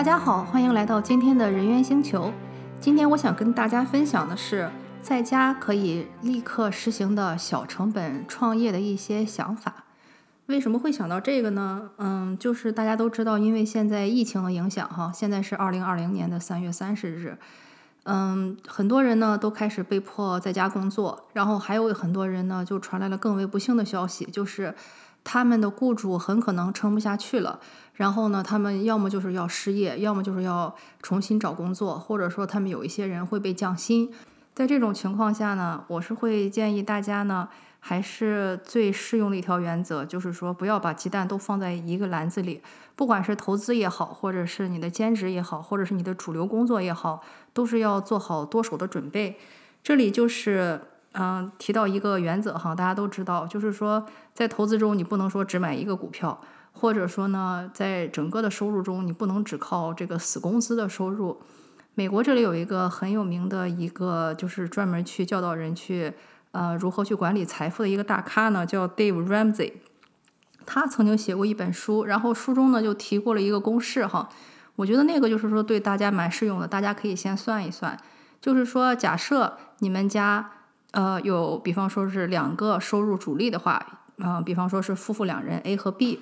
大家好，欢迎来到今天的人猿星球。今天我想跟大家分享的是，在家可以立刻实行的小成本创业的一些想法。为什么会想到这个呢？嗯，就是大家都知道，因为现在疫情的影响，哈，现在是二零二零年的三月三十日，嗯，很多人呢都开始被迫在家工作，然后还有很多人呢就传来了更为不幸的消息，就是他们的雇主很可能撑不下去了。然后呢，他们要么就是要失业，要么就是要重新找工作，或者说他们有一些人会被降薪。在这种情况下呢，我是会建议大家呢，还是最适用的一条原则，就是说不要把鸡蛋都放在一个篮子里。不管是投资也好，或者是你的兼职也好，或者是你的主流工作也好，都是要做好多手的准备。这里就是嗯，提到一个原则哈，大家都知道，就是说在投资中，你不能说只买一个股票。或者说呢，在整个的收入中，你不能只靠这个死工资的收入。美国这里有一个很有名的一个，就是专门去教导人去呃如何去管理财富的一个大咖呢，叫 Dave Ramsey。他曾经写过一本书，然后书中呢就提过了一个公式哈。我觉得那个就是说对大家蛮适用的，大家可以先算一算。就是说，假设你们家呃有，比方说是两个收入主力的话，嗯，比方说是夫妇两人 A 和 B。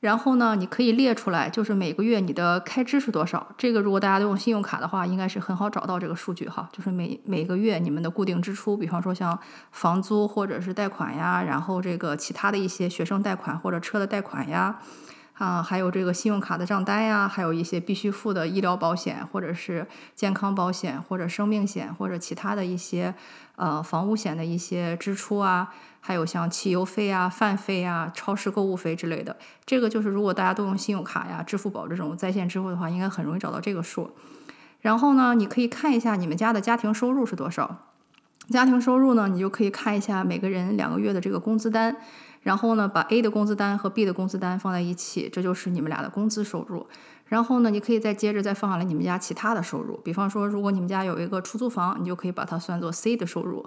然后呢，你可以列出来，就是每个月你的开支是多少。这个如果大家都用信用卡的话，应该是很好找到这个数据哈。就是每每个月你们的固定支出，比方说像房租或者是贷款呀，然后这个其他的一些学生贷款或者车的贷款呀，啊，还有这个信用卡的账单呀，还有一些必须付的医疗保险或者是健康保险或者生命险或者其他的一些呃房屋险的一些支出啊。还有像汽油费啊、饭费啊、超市购物费之类的，这个就是如果大家都用信用卡呀、支付宝这种在线支付的话，应该很容易找到这个数。然后呢，你可以看一下你们家的家庭收入是多少。家庭收入呢，你就可以看一下每个人两个月的这个工资单，然后呢，把 A 的工资单和 B 的工资单放在一起，这就是你们俩的工资收入。然后呢，你可以再接着再放下来你们家其他的收入，比方说，如果你们家有一个出租房，你就可以把它算作 C 的收入。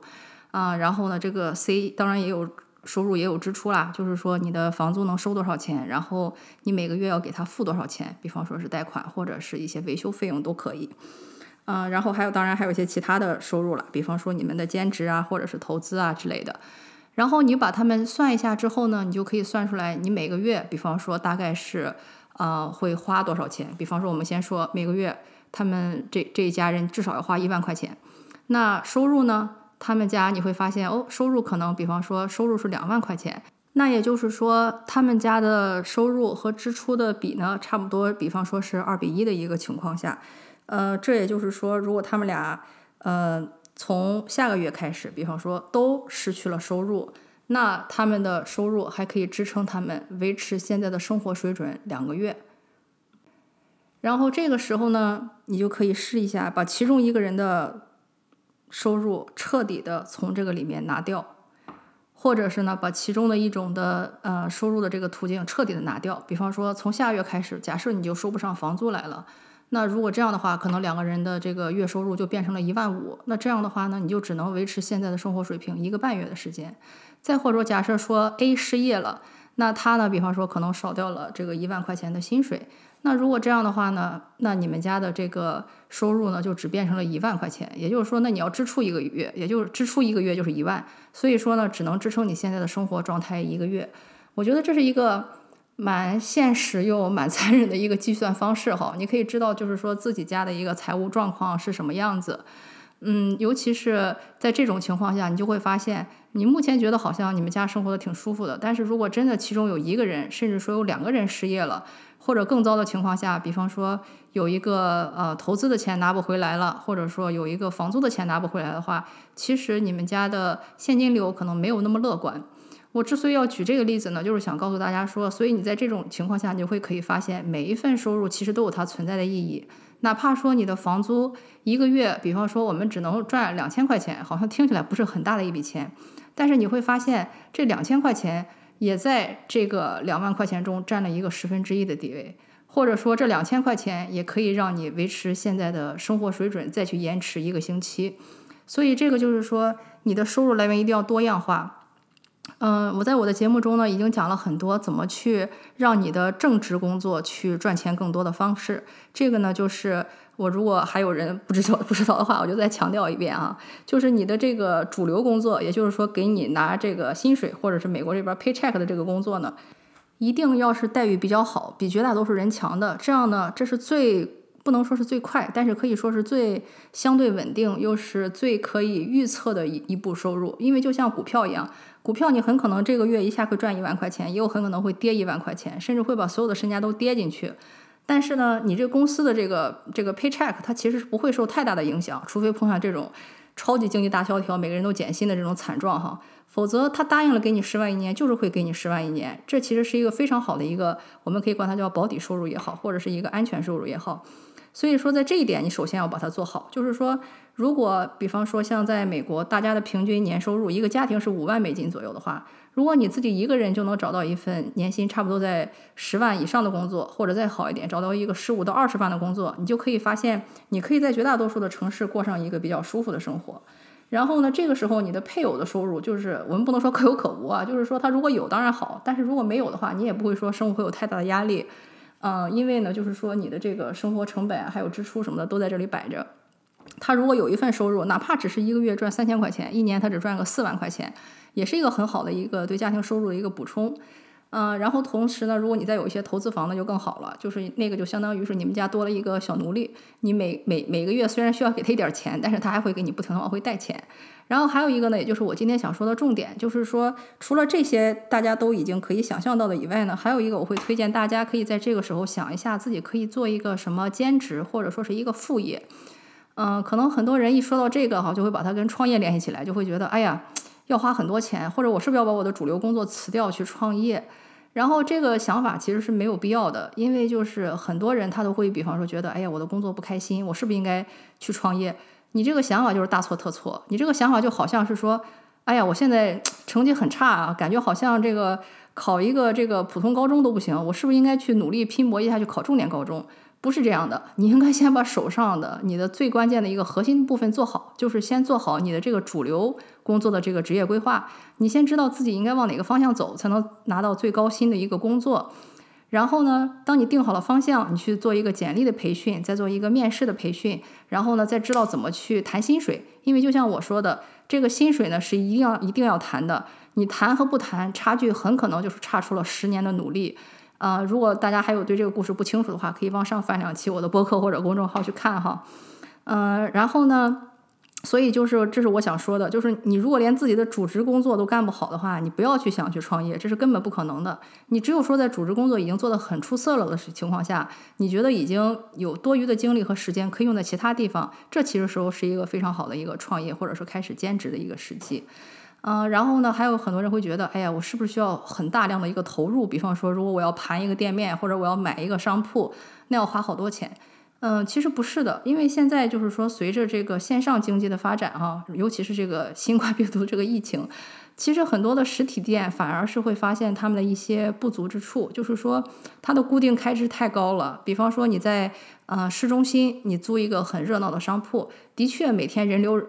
啊，然后呢，这个 C 当然也有收入，也有支出啦。就是说，你的房租能收多少钱，然后你每个月要给他付多少钱，比方说是贷款或者是一些维修费用都可以。嗯，然后还有，当然还有一些其他的收入了，比方说你们的兼职啊，或者是投资啊之类的。然后你把它们算一下之后呢，你就可以算出来，你每个月，比方说大概是呃会花多少钱。比方说，我们先说每个月他们这这一家人至少要花一万块钱，那收入呢？他们家你会发现哦，收入可能，比方说收入是两万块钱，那也就是说他们家的收入和支出的比呢，差不多，比方说是二比一的一个情况下，呃，这也就是说，如果他们俩呃从下个月开始，比方说都失去了收入，那他们的收入还可以支撑他们维持现在的生活水准两个月。然后这个时候呢，你就可以试一下，把其中一个人的。收入彻底的从这个里面拿掉，或者是呢，把其中的一种的呃收入的这个途径彻底的拿掉。比方说，从下个月开始，假设你就收不上房租来了，那如果这样的话，可能两个人的这个月收入就变成了一万五。那这样的话呢，你就只能维持现在的生活水平一个半月的时间。再或者说假设说 A 失业了，那他呢，比方说可能少掉了这个一万块钱的薪水。那如果这样的话呢？那你们家的这个收入呢，就只变成了一万块钱。也就是说，那你要支出一个月，也就是支出一个月就是一万。所以说呢，只能支撑你现在的生活状态一个月。我觉得这是一个蛮现实又蛮残忍的一个计算方式哈。你可以知道，就是说自己家的一个财务状况是什么样子。嗯，尤其是在这种情况下，你就会发现，你目前觉得好像你们家生活的挺舒服的，但是如果真的其中有一个人，甚至说有两个人失业了。或者更糟的情况下，比方说有一个呃投资的钱拿不回来了，或者说有一个房租的钱拿不回来的话，其实你们家的现金流可能没有那么乐观。我之所以要举这个例子呢，就是想告诉大家说，所以你在这种情况下，你会可以发现每一份收入其实都有它存在的意义。哪怕说你的房租一个月，比方说我们只能赚两千块钱，好像听起来不是很大的一笔钱，但是你会发现这两千块钱。也在这个两万块钱中占了一个十分之一的地位，或者说这两千块钱也可以让你维持现在的生活水准，再去延迟一个星期。所以这个就是说，你的收入来源一定要多样化。嗯，我在我的节目中呢，已经讲了很多怎么去让你的正职工作去赚钱更多的方式。这个呢，就是我如果还有人不知道不知道的话，我就再强调一遍啊，就是你的这个主流工作，也就是说给你拿这个薪水，或者是美国这边 paycheck 的这个工作呢，一定要是待遇比较好，比绝大多数人强的。这样呢，这是最。不能说是最快，但是可以说是最相对稳定，又是最可以预测的一一步收入。因为就像股票一样，股票你很可能这个月一下会赚一万块钱，也有很可能会跌一万块钱，甚至会把所有的身家都跌进去。但是呢，你这个公司的这个这个 paycheck 它其实是不会受太大的影响，除非碰上这种超级经济大萧条，每个人都减薪的这种惨状哈。否则他答应了给你十万一年，就是会给你十万一年。这其实是一个非常好的一个，我们可以管它叫保底收入也好，或者是一个安全收入也好。所以说，在这一点，你首先要把它做好。就是说，如果比方说像在美国，大家的平均年收入，一个家庭是五万美金左右的话，如果你自己一个人就能找到一份年薪差不多在十万以上的工作，或者再好一点，找到一个十五到二十万的工作，你就可以发现，你可以在绝大多数的城市过上一个比较舒服的生活。然后呢，这个时候你的配偶的收入，就是我们不能说 可有可无啊，就是说他如果有当然好，但是如果没有的话，你也不会说生活会有太大的压力。嗯，因为呢，就是说你的这个生活成本还有支出什么的都在这里摆着。他如果有一份收入，哪怕只是一个月赚三千块钱，一年他只赚个四万块钱，也是一个很好的一个对家庭收入的一个补充。嗯，然后同时呢，如果你再有一些投资房，那就更好了。就是那个就相当于是你们家多了一个小奴隶，你每每每个月虽然需要给他一点钱，但是他还会给你不停的往回带钱。然后还有一个呢，也就是我今天想说的重点，就是说除了这些大家都已经可以想象到的以外呢，还有一个我会推荐大家可以在这个时候想一下自己可以做一个什么兼职或者说是一个副业。嗯，可能很多人一说到这个哈，就会把它跟创业联系起来，就会觉得哎呀。要花很多钱，或者我是不是要把我的主流工作辞掉去创业？然后这个想法其实是没有必要的，因为就是很多人他都会，比方说觉得，哎呀，我的工作不开心，我是不是应该去创业？你这个想法就是大错特错。你这个想法就好像是说，哎呀，我现在成绩很差啊，感觉好像这个考一个这个普通高中都不行，我是不是应该去努力拼搏一下去考重点高中？不是这样的，你应该先把手上的你的最关键的一个核心部分做好，就是先做好你的这个主流工作的这个职业规划。你先知道自己应该往哪个方向走，才能拿到最高薪的一个工作。然后呢，当你定好了方向，你去做一个简历的培训，再做一个面试的培训，然后呢，再知道怎么去谈薪水。因为就像我说的，这个薪水呢是一定要一定要谈的，你谈和不谈，差距很可能就是差出了十年的努力。啊，如果大家还有对这个故事不清楚的话，可以往上翻两期我的博客或者公众号去看哈。嗯，然后呢，所以就是这是我想说的，就是你如果连自己的主职工作都干不好的话，你不要去想去创业，这是根本不可能的。你只有说在主职工作已经做得很出色了的情况下，你觉得已经有多余的精力和时间可以用在其他地方，这其实时候是一个非常好的一个创业或者说开始兼职的一个时机。嗯，然后呢，还有很多人会觉得，哎呀，我是不是需要很大量的一个投入？比方说，如果我要盘一个店面，或者我要买一个商铺，那要花好多钱。嗯，其实不是的，因为现在就是说，随着这个线上经济的发展，哈，尤其是这个新冠病毒这个疫情，其实很多的实体店反而是会发现他们的一些不足之处，就是说它的固定开支太高了。比方说你在呃市中心，你租一个很热闹的商铺，的确每天人流。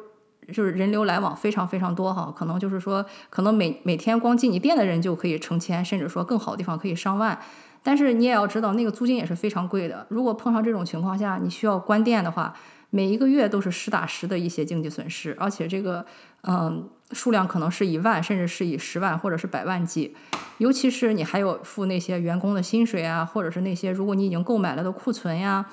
就是人流来往非常非常多哈，可能就是说，可能每每天光进你店的人就可以成千，甚至说更好的地方可以上万。但是你也要知道，那个租金也是非常贵的。如果碰上这种情况下，你需要关店的话，每一个月都是实打实的一些经济损失，而且这个嗯数量可能是以万，甚至是以十万或者是百万计。尤其是你还有付那些员工的薪水啊，或者是那些如果你已经购买了的库存呀。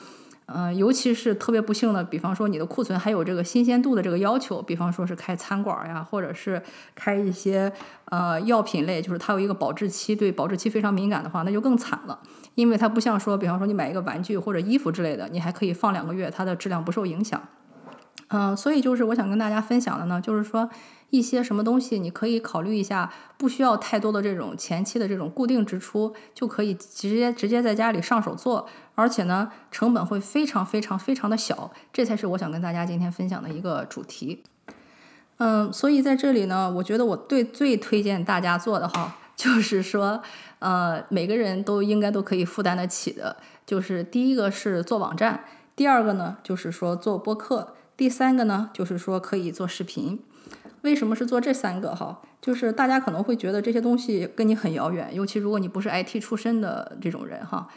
嗯，尤其是特别不幸的，比方说你的库存还有这个新鲜度的这个要求，比方说是开餐馆呀，或者是开一些呃药品类，就是它有一个保质期，对保质期非常敏感的话，那就更惨了，因为它不像说，比方说你买一个玩具或者衣服之类的，你还可以放两个月，它的质量不受影响。嗯，所以就是我想跟大家分享的呢，就是说。一些什么东西你可以考虑一下，不需要太多的这种前期的这种固定支出，就可以直接直接在家里上手做，而且呢成本会非常非常非常的小，这才是我想跟大家今天分享的一个主题。嗯，所以在这里呢，我觉得我对最推荐大家做的哈，就是说，呃，每个人都应该都可以负担得起的，就是第一个是做网站，第二个呢就是说做播客，第三个呢就是说可以做视频。为什么是做这三个哈？就是大家可能会觉得这些东西跟你很遥远，尤其如果你不是 IT 出身的这种人哈。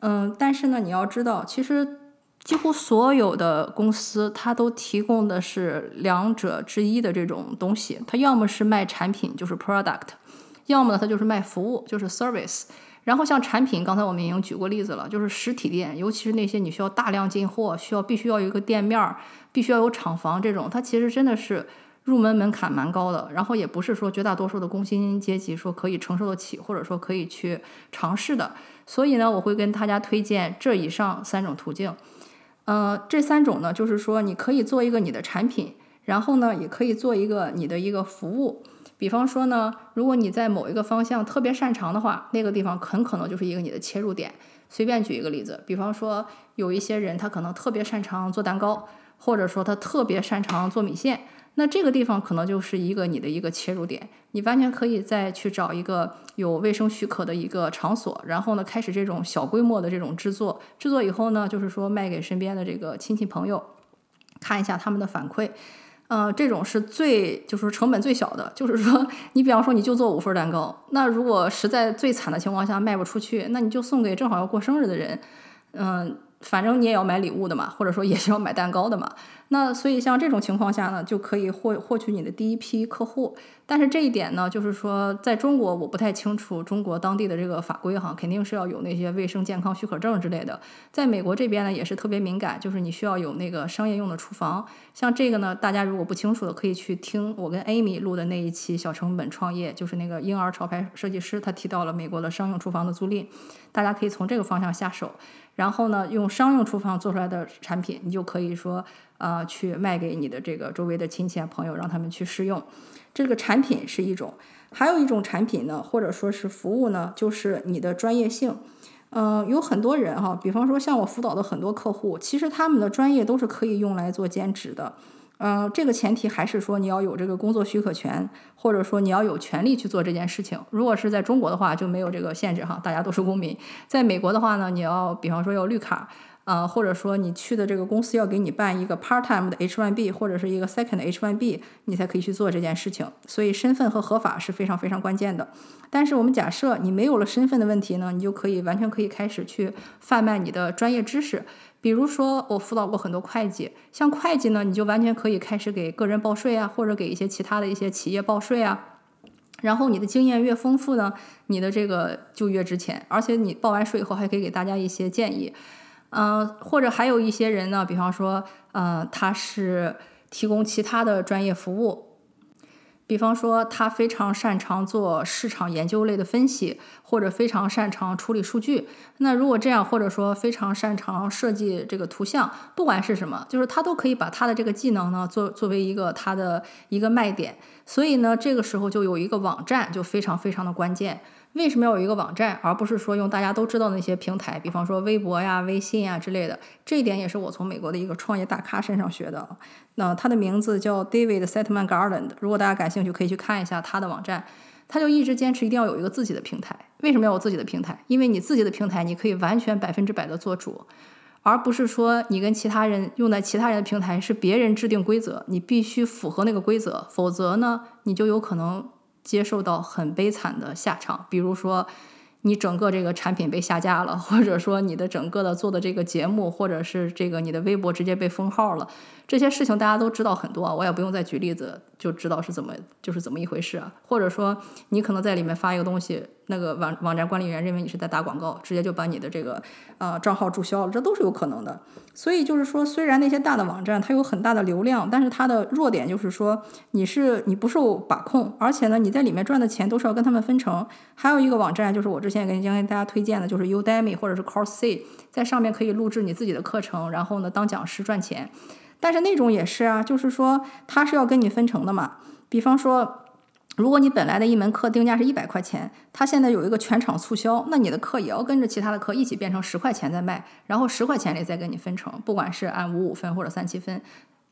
嗯，但是呢，你要知道，其实几乎所有的公司它都提供的是两者之一的这种东西，它要么是卖产品，就是 product，要么呢它就是卖服务，就是 service。然后像产品，刚才我们已经举过例子了，就是实体店，尤其是那些你需要大量进货，需要必须要有一个店面儿，必须要有厂房这种，它其实真的是入门门槛蛮高的。然后也不是说绝大多数的工薪阶级说可以承受得起，或者说可以去尝试的。所以呢，我会跟大家推荐这以上三种途径。呃，这三种呢，就是说你可以做一个你的产品，然后呢，也可以做一个你的一个服务。比方说呢，如果你在某一个方向特别擅长的话，那个地方很可能就是一个你的切入点。随便举一个例子，比方说有一些人他可能特别擅长做蛋糕，或者说他特别擅长做米线，那这个地方可能就是一个你的一个切入点。你完全可以再去找一个有卫生许可的一个场所，然后呢开始这种小规模的这种制作。制作以后呢，就是说卖给身边的这个亲戚朋友，看一下他们的反馈。呃，这种是最就是成本最小的，就是说，你比方说你就做五份蛋糕，那如果实在最惨的情况下卖不出去，那你就送给正好要过生日的人，嗯。反正你也要买礼物的嘛，或者说也是要买蛋糕的嘛。那所以像这种情况下呢，就可以获获取你的第一批客户。但是这一点呢，就是说在中国我不太清楚中国当地的这个法规哈，肯定是要有那些卫生健康许可证之类的。在美国这边呢，也是特别敏感，就是你需要有那个商业用的厨房。像这个呢，大家如果不清楚的，可以去听我跟 Amy 录的那一期小成本创业，就是那个婴儿潮牌设计师，他提到了美国的商用厨房的租赁，大家可以从这个方向下手。然后呢，用商用厨房做出来的产品，你就可以说，呃，去卖给你的这个周围的亲戚朋友，让他们去试用。这个产品是一种，还有一种产品呢，或者说是服务呢，就是你的专业性。嗯，有很多人哈，比方说像我辅导的很多客户，其实他们的专业都是可以用来做兼职的。嗯，这个前提还是说你要有这个工作许可权，或者说你要有权利去做这件事情。如果是在中国的话，就没有这个限制哈，大家都是公民。在美国的话呢，你要比方说要绿卡，呃，或者说你去的这个公司要给你办一个 part-time 的 H1B 或者是一个 second H1B，你才可以去做这件事情。所以身份和合法是非常非常关键的。但是我们假设你没有了身份的问题呢，你就可以完全可以开始去贩卖你的专业知识。比如说，我辅导过很多会计，像会计呢，你就完全可以开始给个人报税啊，或者给一些其他的一些企业报税啊。然后你的经验越丰富呢，你的这个就越值钱，而且你报完税以后还可以给大家一些建议。嗯，或者还有一些人呢，比方说，呃，他是提供其他的专业服务。比方说，他非常擅长做市场研究类的分析，或者非常擅长处理数据。那如果这样，或者说非常擅长设计这个图像，不管是什么，就是他都可以把他的这个技能呢，作作为一个他的一个卖点。所以呢，这个时候就有一个网站就非常非常的关键。为什么要有一个网站，而不是说用大家都知道的那些平台，比方说微博呀、微信呀之类的？这一点也是我从美国的一个创业大咖身上学的。那他的名字叫 David Setman Garland，如果大家感兴趣，可以去看一下他的网站。他就一直坚持一定要有一个自己的平台。为什么要有自己的平台？因为你自己的平台，你可以完全百分之百的做主，而不是说你跟其他人用在其他人的平台是别人制定规则，你必须符合那个规则，否则呢，你就有可能。接受到很悲惨的下场，比如说你整个这个产品被下架了，或者说你的整个的做的这个节目，或者是这个你的微博直接被封号了，这些事情大家都知道很多，我也不用再举例子，就知道是怎么就是怎么一回事啊。或者说你可能在里面发一个东西，那个网网站管理员认为你是在打广告，直接就把你的这个呃账号注销了，这都是有可能的。所以就是说，虽然那些大的网站它有很大的流量，但是它的弱点就是说，你是你不受把控，而且呢，你在里面赚的钱都是要跟他们分成。还有一个网站就是我之前跟跟大家推荐的，就是 Udemy 或者是 c o r s e 在上面可以录制你自己的课程，然后呢当讲师赚钱。但是那种也是啊，就是说它是要跟你分成的嘛，比方说。如果你本来的一门课定价是一百块钱，它现在有一个全场促销，那你的课也要跟着其他的课一起变成十块钱在卖，然后十块钱里再给你分成，不管是按五五分或者三七分。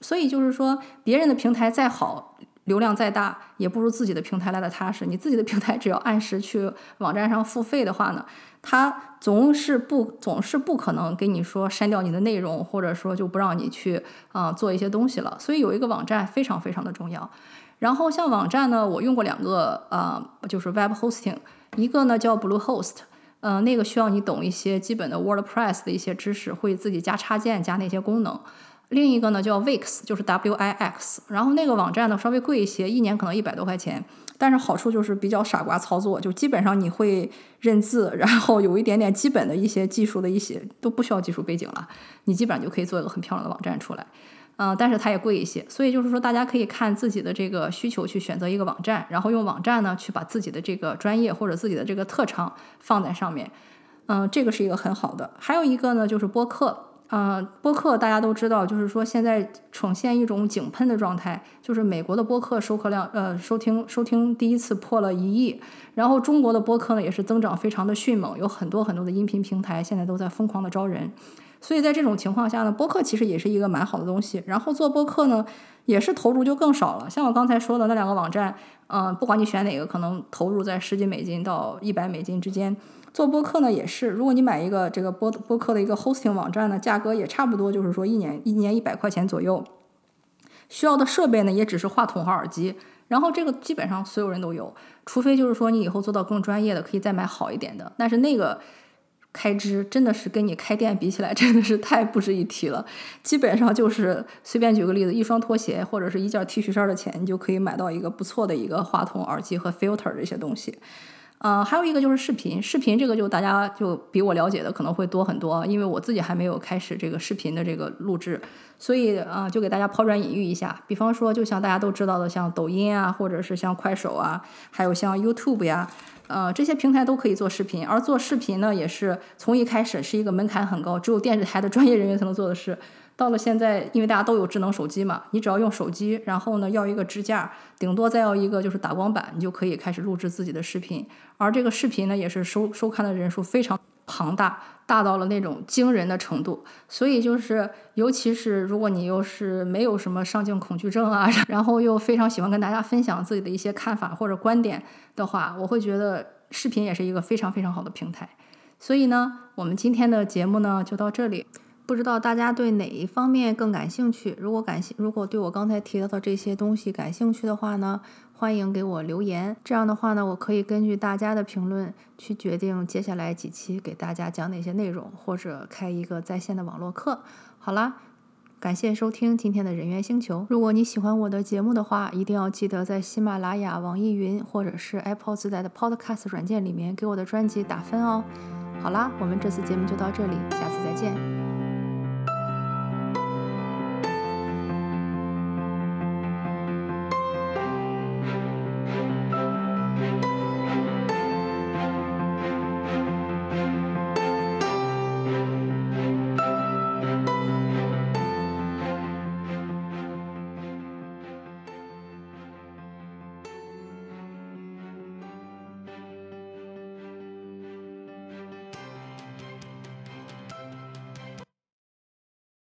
所以就是说，别人的平台再好，流量再大，也不如自己的平台来的踏实。你自己的平台只要按时去网站上付费的话呢，它总是不总是不可能给你说删掉你的内容，或者说就不让你去啊做一些东西了。所以有一个网站非常非常的重要。然后像网站呢，我用过两个啊，就是 Web Hosting，一个呢叫 Bluehost，呃，那个需要你懂一些基本的 WordPress 的一些知识，会自己加插件加那些功能。另一个呢叫 Wix，就是 W I X，然后那个网站呢稍微贵一些，一年可能一百多块钱，但是好处就是比较傻瓜操作，就基本上你会认字，然后有一点点基本的一些技术的一些都不需要技术背景了，你基本上就可以做一个很漂亮的网站出来。嗯，但是它也贵一些，所以就是说大家可以看自己的这个需求去选择一个网站，然后用网站呢去把自己的这个专业或者自己的这个特长放在上面。嗯，这个是一个很好的。还有一个呢就是播客。嗯，播客大家都知道，就是说现在呈现一种井喷的状态，就是美国的播客收客量，呃，收听收听第一次破了一亿，然后中国的播客呢也是增长非常的迅猛，有很多很多的音频平台现在都在疯狂的招人，所以在这种情况下呢，播客其实也是一个蛮好的东西。然后做播客呢，也是投入就更少了，像我刚才说的那两个网站，嗯，不管你选哪个，可能投入在十几美金到一百美金之间。做播客呢也是，如果你买一个这个播播客的一个 hosting 网站呢，价格也差不多，就是说一年一年一百块钱左右。需要的设备呢也只是话筒和耳机，然后这个基本上所有人都有，除非就是说你以后做到更专业的，可以再买好一点的。但是那个开支真的是跟你开店比起来，真的是太不值一提了。基本上就是随便举个例子，一双拖鞋或者是一件 T 恤衫的钱，你就可以买到一个不错的一个话筒、耳机和 filter 这些东西。呃，还有一个就是视频，视频这个就大家就比我了解的可能会多很多，因为我自己还没有开始这个视频的这个录制，所以呃，就给大家抛砖引玉一下。比方说，就像大家都知道的，像抖音啊，或者是像快手啊，还有像 YouTube 呀，呃，这些平台都可以做视频。而做视频呢，也是从一开始是一个门槛很高，只有电视台的专业人员才能做的事。到了现在，因为大家都有智能手机嘛，你只要用手机，然后呢要一个支架，顶多再要一个就是打光板，你就可以开始录制自己的视频。而这个视频呢，也是收收看的人数非常庞大，大到了那种惊人的程度。所以就是，尤其是如果你又是没有什么上镜恐惧症啊，然后又非常喜欢跟大家分享自己的一些看法或者观点的话，我会觉得视频也是一个非常非常好的平台。所以呢，我们今天的节目呢就到这里。不知道大家对哪一方面更感兴趣？如果感兴，如果对我刚才提到的这些东西感兴趣的话呢，欢迎给我留言。这样的话呢，我可以根据大家的评论去决定接下来几期给大家讲哪些内容，或者开一个在线的网络课。好啦，感谢收听今天的人猿星球。如果你喜欢我的节目的话，一定要记得在喜马拉雅、网易云或者是 Apple 自带的 Podcast 软件里面给我的专辑打分哦。好啦，我们这次节目就到这里，下次再见。